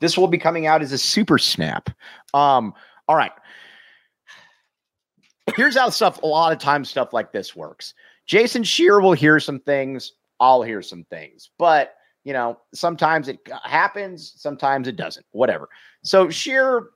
This will be coming out as a super snap. Um, all right. Here's how stuff. A lot of times, stuff like this works. Jason Scheer will hear some things. I'll hear some things, but you know, sometimes it happens, sometimes it doesn't. Whatever. So Scheer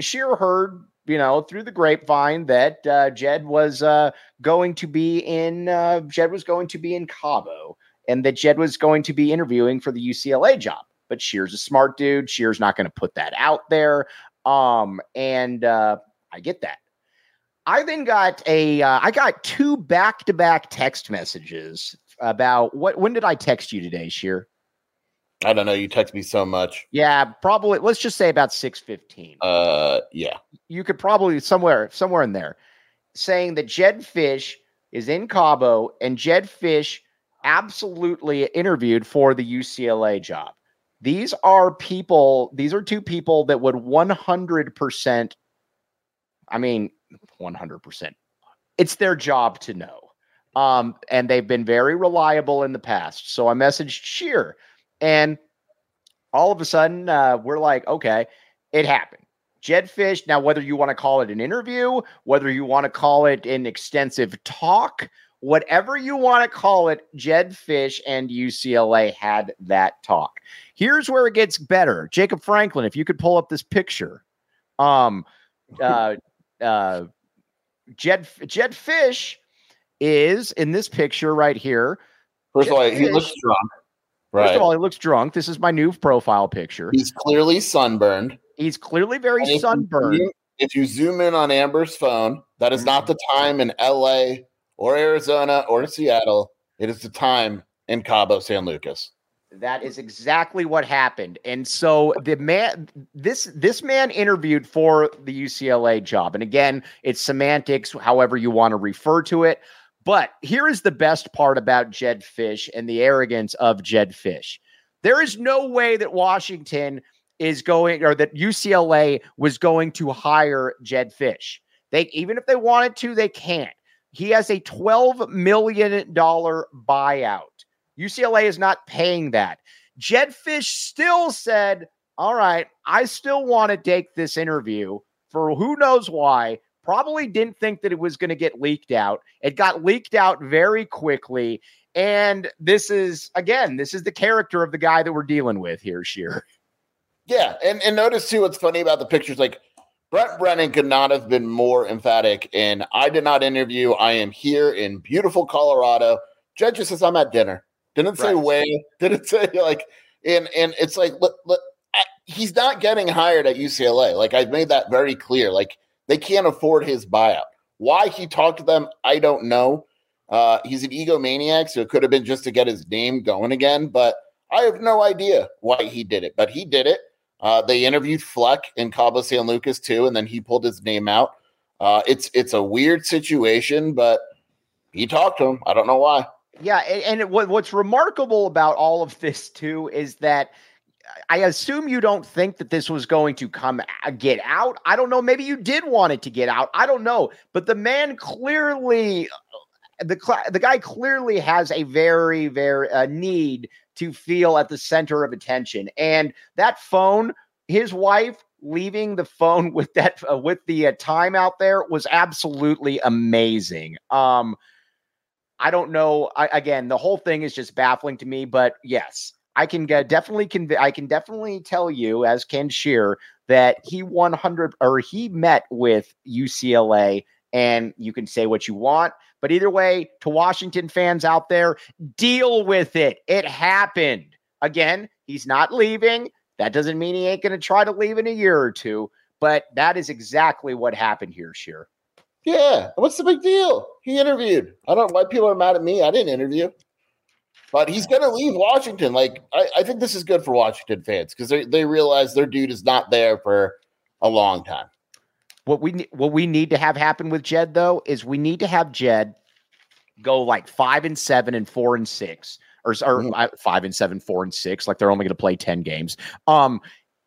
Scheer heard, you know, through the grapevine that uh, Jedd was uh, going to be in uh, Jedd was going to be in Cabo, and that Jedd was going to be interviewing for the UCLA job. But Scheer's a smart dude. Scheer's not going to put that out there. Um, and uh, I get that. I then got a uh, I got two back to back text messages about what when did I text you today, Scheer? I don't know. You text me so much. Yeah, probably. Let's just say about six fifteen. Uh, yeah. You could probably somewhere somewhere in there saying that Jedd Fisch is in Cabo and Jedd Fisch absolutely interviewed for the UCLA job. These are people. These are two people that would one hundred percent. I mean, one hundred percent. It's their job to know. Um, and they've been very reliable in the past. So I messaged Scheer and all of a sudden, uh, we're like, okay, it happened. Jedd Fisch. Now, whether you want to call it an interview, whether you want to call it an extensive talk, whatever you want to call it, Jedd Fisch and UCLA had that talk. Here's where it gets better. Jacob Franklin, if you could pull up this picture. Um, (laughs) uh, uh, Jedd Jedd Fisch is in this picture right here. First of all, he looks drunk. Right. First of all, he looks drunk. This is my new profile picture. He's clearly sunburned. He's clearly very if sunburned. You, if you zoom in on Amber's phone, that is not the time in LA or Arizona or Seattle. It is the time in Cabo San Lucas. That is exactly what happened. And so the man this this man interviewed for the UCLA job. And again, it's semantics, however you want to refer to it. But here is the best part about Jedd Fisch and the arrogance of Jedd Fisch. There is no way that Washington is going or that UCLA was going to hire Jedd Fisch. They even if they wanted to, they can't. He has a $12 million buyout. UCLA is not paying that. Jedd Fisch still said, All right, I still want to take this interview for who knows why probably didn't think that it was going to get leaked out. It got leaked out very quickly. And this is, again, this is the character of the guy that we're dealing with here, Scheer. Yeah. And, and notice too what's funny about the pictures like Brent Brennan could not have been more emphatic. And I did not interview. I am here in beautiful Colorado. Jedd just says I'm at dinner. Didn't say right. where. (laughs) Didn't say like, and and it's like, look, look, he's not getting hired at UCLA. Like I've made that very clear. Like they can't afford his buyout. Why he talked to them, I don't know. Uh, he's an egomaniac, so it could have been just to get his name going again. But I have no idea why he did it. But he did it. Uh, they interviewed Fleck in Cabo San Lucas too, and then he pulled his name out. Uh, it's it's a weird situation, but he talked to him. I don't know why. Yeah, and, and what, what's remarkable about all of this too is that I assume you don't think that this was going to come get out. I don't know. Maybe you did want it to get out. I don't know. But the man clearly, the the guy clearly has a very very uh, need to feel at the center of attention, and that phone, his wife leaving the phone (laughs) with that uh, with the uh, time out there was absolutely amazing. Um, I don't know. I, again, the whole thing is just baffling to me. But yes, I can definitely conv- I can definitely tell you, as Ken Scheer, that he 100 or he met with UCLA, and you can say what you want, but either way, to Washington fans out there, deal with it. It happened. Again, he's not leaving. That doesn't mean he ain't going to try to leave in a year or two, but that is exactly what happened here, Scheer. Yeah, what's the big deal? He interviewed. I don't know why people are mad at me. I didn't interview. But he's going to leave Washington. Like, I, I, think this is good for Washington fans because they, they realize their dude is not there for a long time. What we what we need to have happen with Jedd though is we need to have Jedd go like five and seven and four and six or, or mm-hmm. five and seven, four and six, like they're only going to play ten games. Um,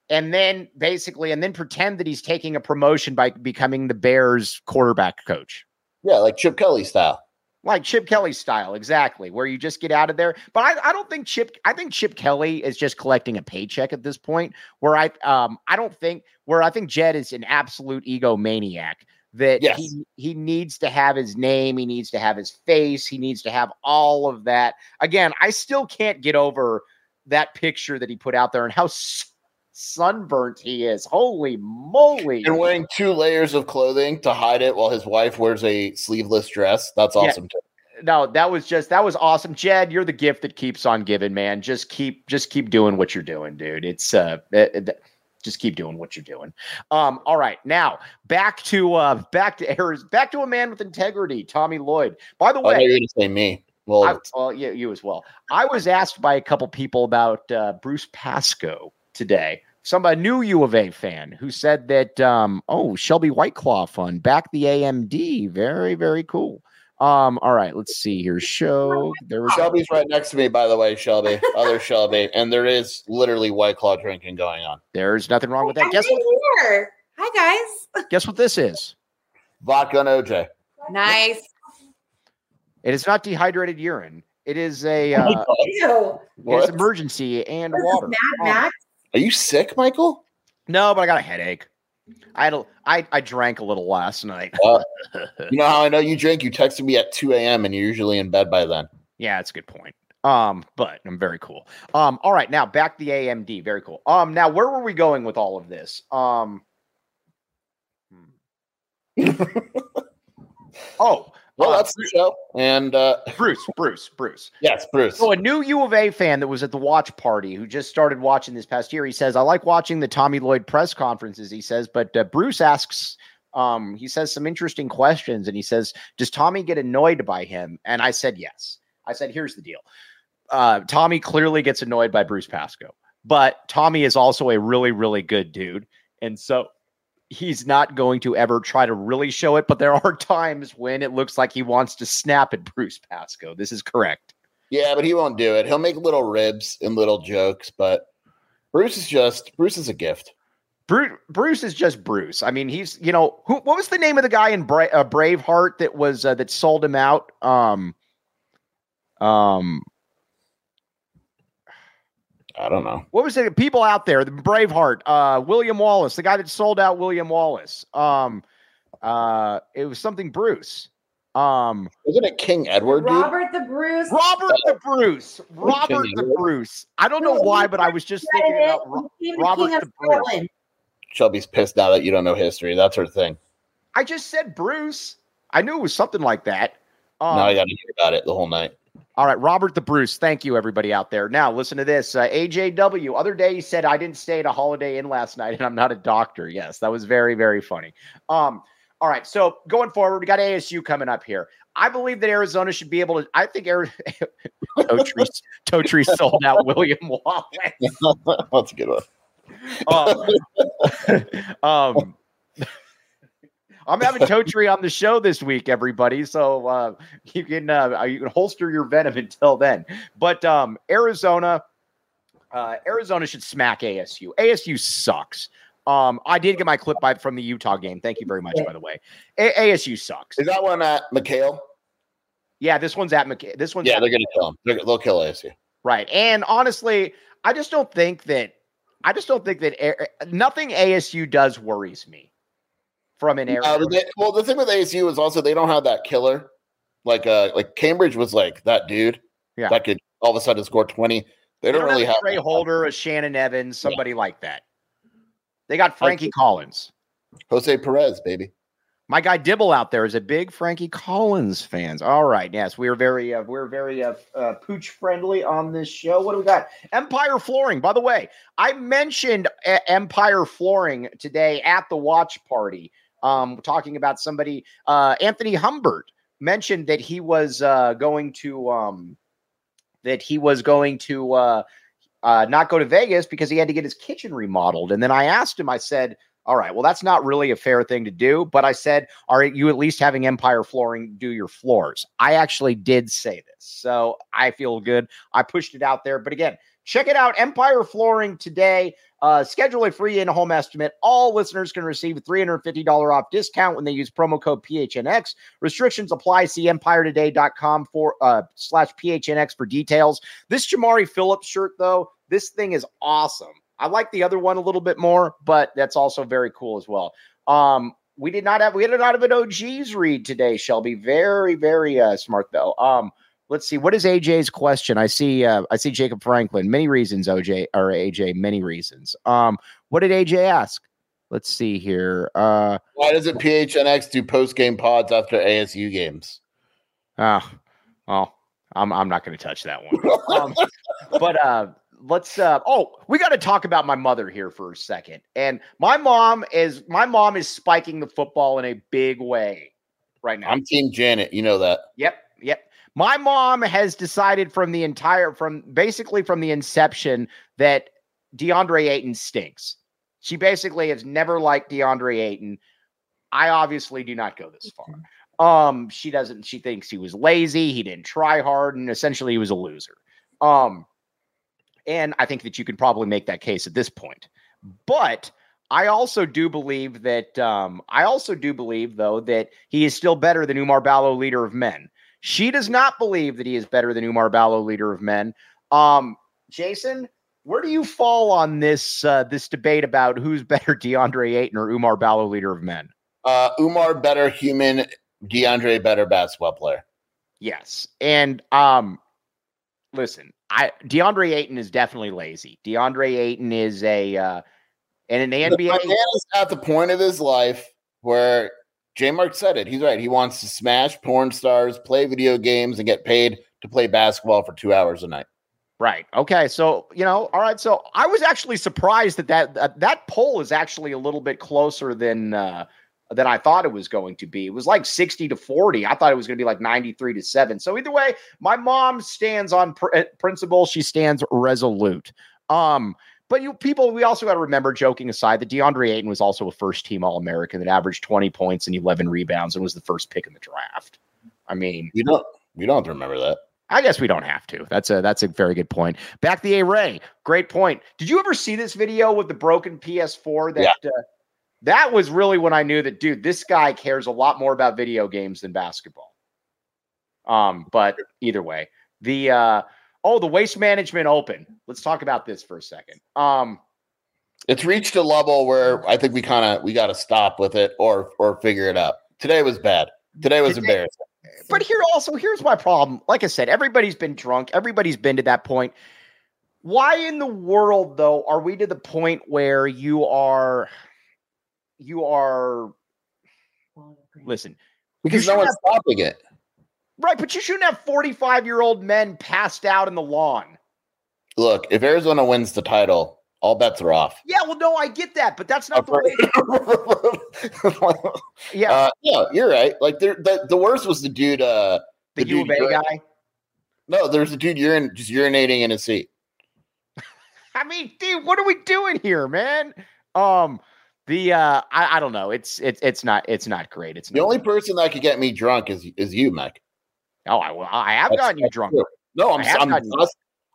and then basically, and then pretend that he's taking a promotion by becoming the Bears quarterback coach. Yeah, like Chip Kelly style like Chip Kelly style, exactly, where you just get out of there. But I, I don't think Chip, I think Chip Kelly is just collecting a paycheck at this point. Where I, um, I don't think where I think Jedd is an absolute egomaniac that yes. he he needs to have his name, he needs to have his face, he needs to have all of that. Again, I still can't get over that picture that he put out there and how sunburnt he is. Holy moly. And wearing two layers of clothing to hide it while his wife wears a sleeveless dress. That's awesome yeah. too. No, that was just that was awesome. Jedd, you're the gift that keeps on giving, man. Just keep just keep doing what you're doing, dude. It's uh it, it, just keep doing what you're doing. Um, all right, now back to uh back to errors, back to a man with integrity, Tommy Lloyd. By the way, oh, you're gonna say me. Well, I, well, yeah, you as well. I was asked by a couple people about uh, Bruce Pascoe today. Somebody a new U of A fan who said that um, oh Shelby Whiteclaw fun back the AMD very very cool. Um, all right, let's see here. Show there we Shelby's go. right next to me, by the way, Shelby, other Shelby, and there is literally White Claw drinking going on. There's nothing wrong with that. Guess what? Here. Hi guys. (laughs) Guess what this is? Vodka and OJ. Nice. It is not dehydrated urine. It is a uh, it's Emergen-C and water. Mad Max. Are you sick, Michael? No, but I got a headache. I had a, I, I drank a little last night. uh, (laughs) you know how I know you drink? You texted me at 2 a.m. and you're usually in bed by then. Yeah, that's a good point. Um, but I'm very cool. Um, all right, now back the AMD. Very cool. Um, now where were we going with all of this? Um, hmm. (laughs) oh, well, uh, that's the show. And uh, (laughs) Bruce, Bruce, Bruce. Yes, Bruce. So a new U of A fan that was at the watch party who just started watching this past year. He says, "I like watching the Tommy Lloyd press conferences." He says, but uh, Bruce asks. Um, he says some interesting questions, and he says, "Does Tommy get annoyed by him?" And I said, "Yes." I said, "Here's the deal. Uh, Tommy clearly gets annoyed by Bruce Pascoe, but Tommy is also a really, really good dude, and so he's not going to ever try to really show it, but there are (laughs) times when it looks like he wants to snap at Bruce Pascoe. This is correct. Yeah, but he won't do it. He'll make little ribs and little jokes, but Bruce is just Bruce is a gift. Bruce, Bruce is just Bruce. I mean, he's you know who? What was the name of the guy in Bra- uh, Braveheart that was uh, that sold him out? Um, um, I don't know. What was it? People out there, the Braveheart, uh, William Wallace, the guy that sold out William Wallace. Um, uh, it was something Bruce. Um, isn't it King Edward? Robert the Bruce. Robert the Bruce. Robert the Bruce. I don't know why, but I was just thinking about Ro- Robert the Bruce. Shelby's pissed now that you don't know history. That's her thing. I just said Bruce. I knew it was something like that. Um, now I got to hear about it the whole night. All right, Robert the Bruce. Thank you, everybody out there. Now, listen to this. Uh, AJW. Other day, he said I didn't stay at a Holiday Inn last night, and I'm not a doctor. Yes, that was very, very funny. Um, all right, so going forward, we got ASU coming up here. I believe that Arizona should be able to. I think Arizona, (laughs) Totri sold out William Wallace. (laughs) That's a good one. Um, (laughs) um, I'm having (laughs) Totri on the show this week, everybody. So uh, you can uh, you can holster your venom until then. But um, Arizona, uh, Arizona should smack ASU. ASU sucks. Um, I did get my clip by from the Utah game. Thank you very much, by the way. A- ASU sucks. Is that one at McKale? Yeah, this one's at McK- this one's Yeah, they're gonna kill them. They're, they'll kill ASU. right. And honestly, I just don't think that I just don't think that A- nothing ASU does worries me from an Uh, they- well, the thing with ASU is also they don't have that killer. Like uh, like Cambridge was like that dude. Yeah. That could all of a sudden score twenty. They They don't don't really have have a Trey. Holder, a Shannon Evans, somebody like that. They got Frankie Collins. Jose Perez, baby. My guy Dibble out there is a big Frankie Collins fans. All right, yes, we are very, uh, we're very uh, uh, pooch friendly on this show. What do we got? Empire Flooring. By the way, I mentioned uh, Empire Flooring today at the watch party. Um, talking about somebody, uh, Anthony Humbert mentioned that he was uh, going to, um, that he was going to uh, uh, not go to Vegas because he had to get his kitchen remodeled. And then I asked him, I said, all right, well, that's not really a fair thing to do. But I said, are you at least having Empire Flooring do your floors? I actually did say this. So I feel good. I pushed it out there. But again, check it out. Empire Flooring today. Uh, schedule a free in home estimate. All listeners can receive a $350 off discount when they use promo code PHNX. Restrictions apply. See empiretoday.com for uh, slash PHNX for details. This Jamari Phillips shirt, though, this thing is awesome. I like the other one a little bit more, but that's also very cool as well. Um, we did not have we did not have an OGs read today, Shelby. Very, very uh, smart though. Um, let's see. What is AJ's question? I see uh, I see Jacob Franklin. Many reasons, OJ or AJ, many reasons. Um, what did AJ ask? Let's see here. Uh Why doesn't PHNX do post game pods after ASU games? oh, well, I'm I'm not gonna touch that one. um, but uh let's uh oh we got to talk about my mother here for a second and my mom is my mom is spiking the football in a big way right now I'm Team Janet. You know that. yep my mom has decided from the entire from basically from the inception that deandre ayton stinks. She basically has never liked deandre ayton. I obviously do not go this far. Um she doesn't she thinks he was lazy. He didn't try hard and essentially he was a loser. Um and I think that you could probably make that case at this point. But I also do believe that um, I also do believe though that he is still better than Oumar Ballo, leader of men. She does not believe that he is better than Oumar Ballo, leader of men. Um, Jason, where do you fall on this uh, this debate about who's better, (laughs) DeAndre Ayton or Oumar Ballo, leader of men? Uh, Oumar better human, DeAndre better basketball player. Yes, and um, listen, I DeAndre Ayton is definitely lazy. DeAndre Ayton is a uh, and in the NBA, man is at the point of his life where J Mark said it. He's right. He wants to smash porn stars, play video games, and get paid to play basketball for two hours a night. Right. Okay. So you know, all right. So I was actually surprised that that that, poll is actually a little bit closer than uh, than I thought it was going to be. It was like sixty to forty. I thought it was going to be like ninety three to seven. So either way, my mom stands on pr- uh, principle. She stands resolute. Um. But you people, we also got to remember, joking aside, that DeAndre Ayton was also a first team All American that averaged 20 points and 11 rebounds and was the first pick in the draft. I mean, You don't. You don't have to remember that. I guess we don't have to. That's a that's a very good point. Back the array, great point. Did you ever see this video with the broken PS4? That uh, that was really when I knew that, dude, this guy cares a lot more about video games than basketball. Um, but either way, the uh, oh, the Waste Management Open. Let's talk about this for a second. Um, It's reached a level where I think we kind of we got to stop with it or or figure it out. Today was bad. Today was Today- embarrassing. but here also here's my problem like i said everybody's been drunk everybody's been to that point why in the world though are we to the point where you are you are listen Because no one's stopping it. Right but you shouldn't have 45 year old men passed out in the lawn Look, if Arizona wins the title, all bets are off. yeah well no i get that but that's not the way (laughs) yeah uh, yeah, you're right. Like the, the worst was the dude. Uh, the the u of a guy no, there's a dude urin, just urinating in his seat. (laughs) I mean, dude, what are we doing here, man? Um, the uh, I, I don't know. It's it's it's not it's not great. It's The only person that could get me drunk is is you, Mike. Oh, I I have That's- gotten you drunk. true. No, I'm I'm,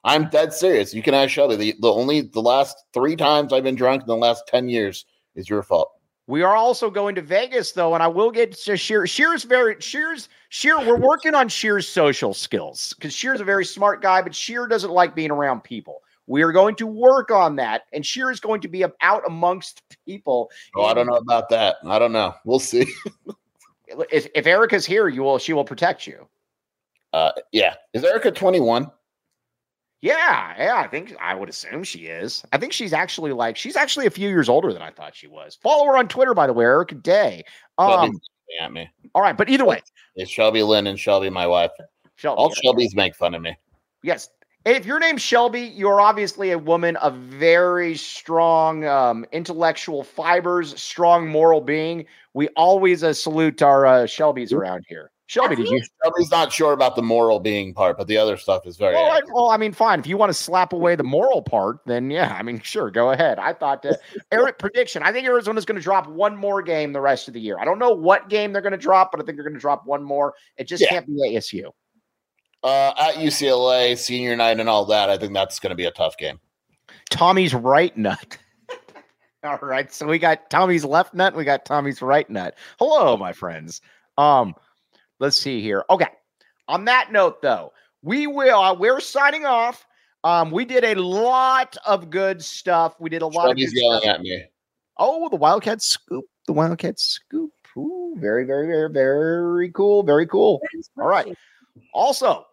I'm dead serious. You can ask Shelby. The, the only the last three times I've been drunk in the last ten years is your fault. We are also going to Vegas though, and I will get to Scheer. Scheer's very Scheer's Scheer. We're working on Scheer's social skills because Scheer's a very smart guy, but Scheer doesn't like being around people. We are going to work on that, and Scheer is going to be out amongst people. Oh, I don't know about that. I don't know. We'll see. (laughs) If, if Erica's here, you will. She will protect you. Uh, yeah. Is Erica 21? Yeah, yeah. I think I would assume she is. I think she's actually like she's actually a few years older than I thought she was. Follow her on Twitter, by the way, Erica Day. Um, at me. all right, but either way, It's Shelby Lynn and Shelby, my wife. Shelby, All Shelbys make fun of me. Yes. If your name's Shelby, you're obviously a woman of very strong um, intellectual fibers, strong moral being. We always uh, salute our uh, Shelbys around here. Shelby, did you? Shelby's not sure about the moral being part, but the other stuff is very. Well I, well, I mean, fine. If you want to slap away the moral part, then yeah, I mean, sure, go ahead. I thought, uh, (laughs) Eric, prediction. I think Arizona's going to drop one more game the rest of the year. I don't know what game they're going to drop, but I think they're going to drop one more. It just Yeah. can't be ASU. Uh, at UCLA, senior night, and all that, I think that's going to be a tough game. Tommy's right nut. (laughs) All right, so we got Tommy's left nut, we got Tommy's right nut. Hello, my friends. Um, let's see here. Okay. On that note, though, we will. Uh, we're signing off. Um, we did a lot of good stuff. We did a lot Shelby's of good yelling stuff. at me. Oh, the Wildcat scoop. The Wildcat scoop. Ooh, very, very, very, very cool. Very cool. All right. Also,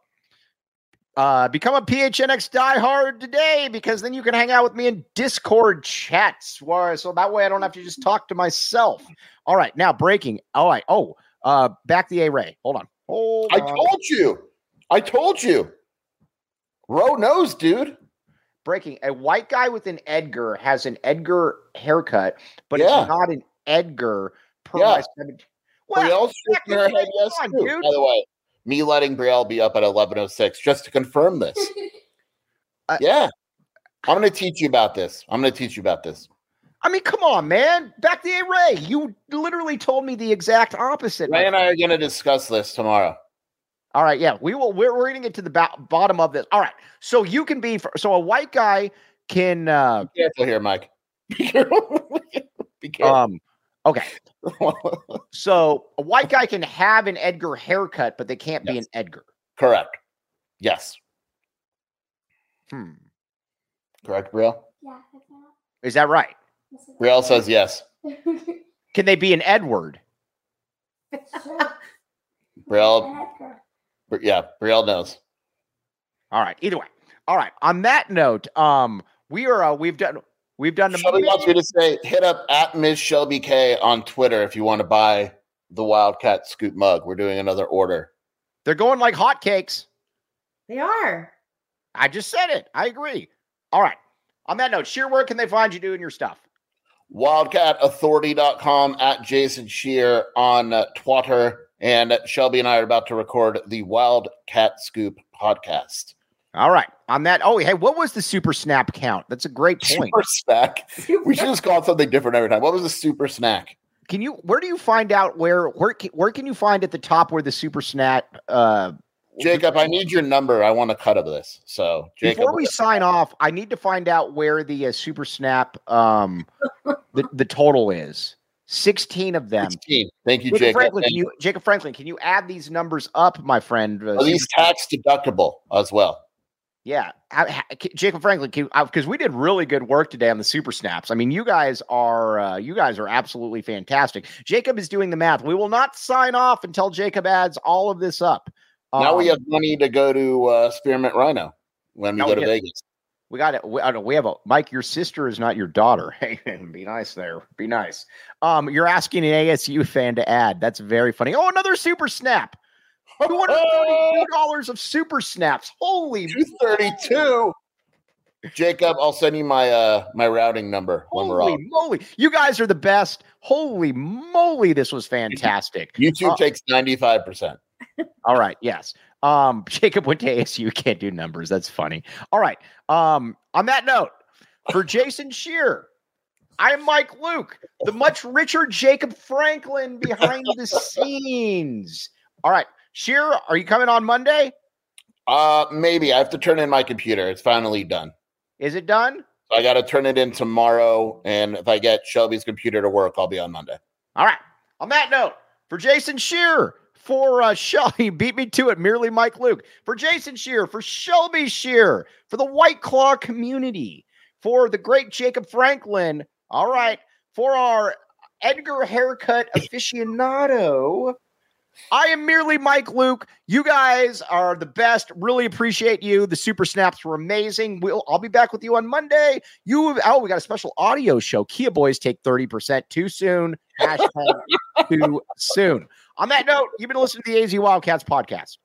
uh, become a PHNX diehard today because then you can hang out with me in Discord chats. Where, so that way I don't have to just talk to myself. All right, now breaking. All right. Oh, uh, back the array. Hold on. Hold I on. told you. I told you. Row knows, dude. breaking. A white guy with an Edgar has an Edgar haircut, but Yeah. it's not an Edgar per Yeah. my 17. Well, Brielle's head yes, on, too. dude. By the way, me letting Brielle be up at 11.06 just to confirm this. (laughs) Uh, yeah. I'm going to teach you about this. I'm going to teach you about this. I mean, come on, man. Back the array. You literally told me the exact opposite. my Ray and I are going to discuss this tomorrow. All right, yeah, we will. We're, we're going to get to the ba- bottom of this. All right, so you can be so a white guy can. uh Be careful here, Mike. (laughs) Be careful. Be careful. um Okay, (laughs) so a white guy can have an Edgar haircut, but they can't be an Edgar. Correct. Yes. Hmm. Correct, Brielle? Yeah. Is that right? This Brielle says yes. Can they be an Edward? Sure. Brielle, And yeah, Brielle knows. All right. Either way. All right. On that note, um, we are uh, we've done we've done the Shelby wants me to say, hit up at Ms. Shelby K on Twitter if you want to buy the Wildcat Scoop mug. We're doing another order. They're going like hotcakes. They are. I just said it. I agree. All right. On that note, Scheer, where can they find you doing your stuff? WildcatAuthority.com at Jason Scheer on uh, Twitter. And Shelby and I are about to record the Wildcat Scoop podcast. All right. On that, oh, hey, what was the super snap count? That's a great point. Super snack. We should just call it something different every time. What was the super snack? Can you? Where do you find out where? Where? Where can you find at the top where the super snap? Uh, Jacob, I need your number. I want a cut of this. So, Jacob, before we sign off, I need to find out where the uh, super snap um the, the total is. Sixteen of them. 16. Thank you, Jacob Jacob. Franklin, can you, Jacob Franklin, can you add these numbers up, my friend? Uh, are these tax deductible as well? Yeah, I- K- Jacob Franklin, because we did really good work today on the super snaps. I mean, you guys are uh, you guys are absolutely fantastic. Jacob is doing the math. We will not sign off until Jacob adds all of this up. Now we Um, have money to go to uh, Spearmint Rhino when we go we to get- Vegas. we got it. We, I don't- we have a Mike. Your sister is not your daughter. (laughs) Hey, be nice there. Be nice. Um, you're asking an ASU fan to add. That's very funny. Oh, another super snap. (laughs) Two hundred thirty-two dollars of super snaps. Holy 232. Jacob, I'll send you my uh my routing number when we're Holy off. moly. You guys are the best. Holy moly. This was fantastic. YouTube Uh, takes 95%. All right. Yes. Um, (laughs) Jacob went to ASU. Can't do numbers. That's funny. All right. Um, on that note, For Jason Scheer, I'm Mike Luke, the much richer Jacob Franklin behind the scenes. All right, Scheer, are you coming on Monday? Uh, maybe I have to turn in my computer. It's finally done. Is it done? So I got to turn it in tomorrow, and if I get Shelby's computer to work, I'll be on Monday. All right. On that note, for Jason Scheer, for uh, Shelby, (laughs) beat me to it, merely Mike Luke. For Jason Scheer, for Shelby Scheer, for the White Claw community, for the great Jacob Franklin. All right. For our Edgar haircut (laughs) aficionado, I am merely Mike Luke. You guys are the best. Really appreciate you. The super snaps were amazing. We'll I'll be back with you on Monday. You oh, we got a special audio show. Kia boys take 30% too soon. Hashtag (laughs) too soon. On that note, you've been listening to the AZ Wildcats podcast.